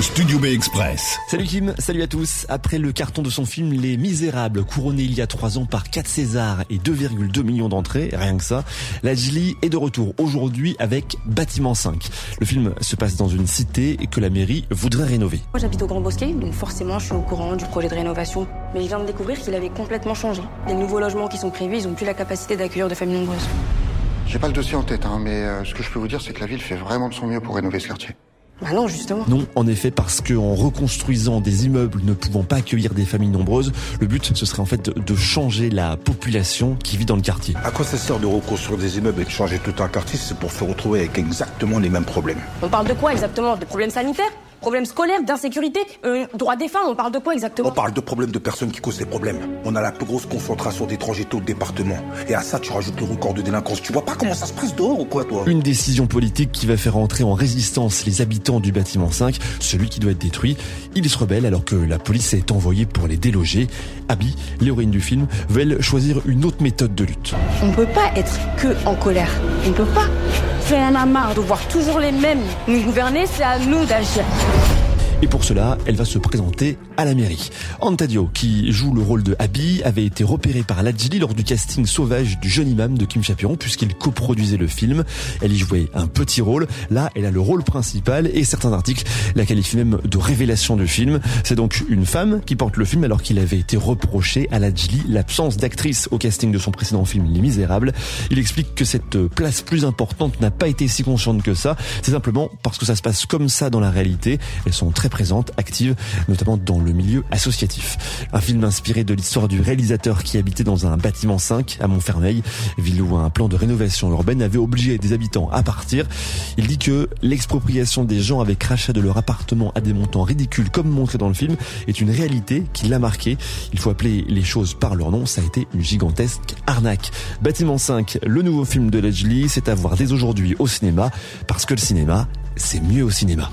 Studio B Express. Salut Kim, salut à tous. Après le carton de son film Les Misérables, couronné il y a trois ans par 4 Césars et 2,2 millions d'entrées, rien que ça, Lajli est de retour aujourd'hui avec Bâtiment 5. Le film se passe dans une cité que la mairie voudrait rénover. Moi j'habite au Grand Bosquet, donc forcément je suis au courant du projet de rénovation. Mais je viens de découvrir qu'il avait complètement changé. Les nouveaux logements qui sont prévus, ils ont plus la capacité d'accueillir de familles nombreuses. J'ai pas le dossier en tête, hein, mais euh, ce que je peux vous dire, c'est que la ville fait vraiment de son mieux pour rénover ce quartier. Bah non, justement. Non, en effet, parce qu'en reconstruisant des immeubles ne pouvant pas accueillir des familles nombreuses, le but, ce serait en fait de changer la population qui vit dans le quartier. À quoi ça sert de reconstruire des immeubles et de changer tout un quartier? C'est pour se retrouver avec exactement les mêmes problèmes. On parle de quoi exactement? Des problèmes sanitaires? Problèmes scolaires, d'insécurité, euh, droits des femmes, on parle de quoi exactement? On parle de problèmes de personnes qui causent des problèmes. On a la plus grosse concentration d'étrangers au département. Et à ça, tu rajoutes le record de délinquance. Tu vois pas comment ça se passe dehors ou quoi, toi? Une décision politique qui va faire entrer en résistance les habitants du bâtiment 5, celui qui doit être détruit. Ils se rebellent alors que la police est envoyée pour les déloger. Abby, l'héroïne du film, veut choisir une autre méthode de lutte. On ne peut pas être que en colère. On ne peut pas. Fait un marre de voir toujours les mêmes nous gouverner, c'est à nous d'agir. Et pour cela, elle va se présenter à la mairie. Antadio, qui joue le rôle de Abby, avait été repéré par Ladjili lors du casting sauvage du jeune imam de Kim Chapiron, puisqu'il coproduisait le film. Elle y jouait un petit rôle. Là, elle a le rôle principal et certains articles la qualifient même de révélation du film. C'est donc une femme qui porte le film alors qu'il avait été reproché à Ladjili l'absence d'actrice au casting de son précédent film Les Misérables. Il explique que cette place plus importante n'a pas été si consciente que ça. C'est simplement parce que ça se passe comme ça dans la réalité. Elles sont présente, active, notamment dans le milieu associatif. Un film inspiré de l'histoire du réalisateur qui habitait dans un bâtiment 5 à Montfermeil, ville où un plan de rénovation urbaine avait obligé des habitants à partir. Il dit que l'expropriation des gens avec rachat de leur appartement à des montants ridicules comme montré dans le film est une réalité qui l'a marqué. Il faut appeler les choses par leur nom, ça a été une gigantesque arnaque. Bâtiment 5, le nouveau film de Ledgely, c'est à voir dès aujourd'hui au cinéma parce que le cinéma, c'est mieux au cinéma.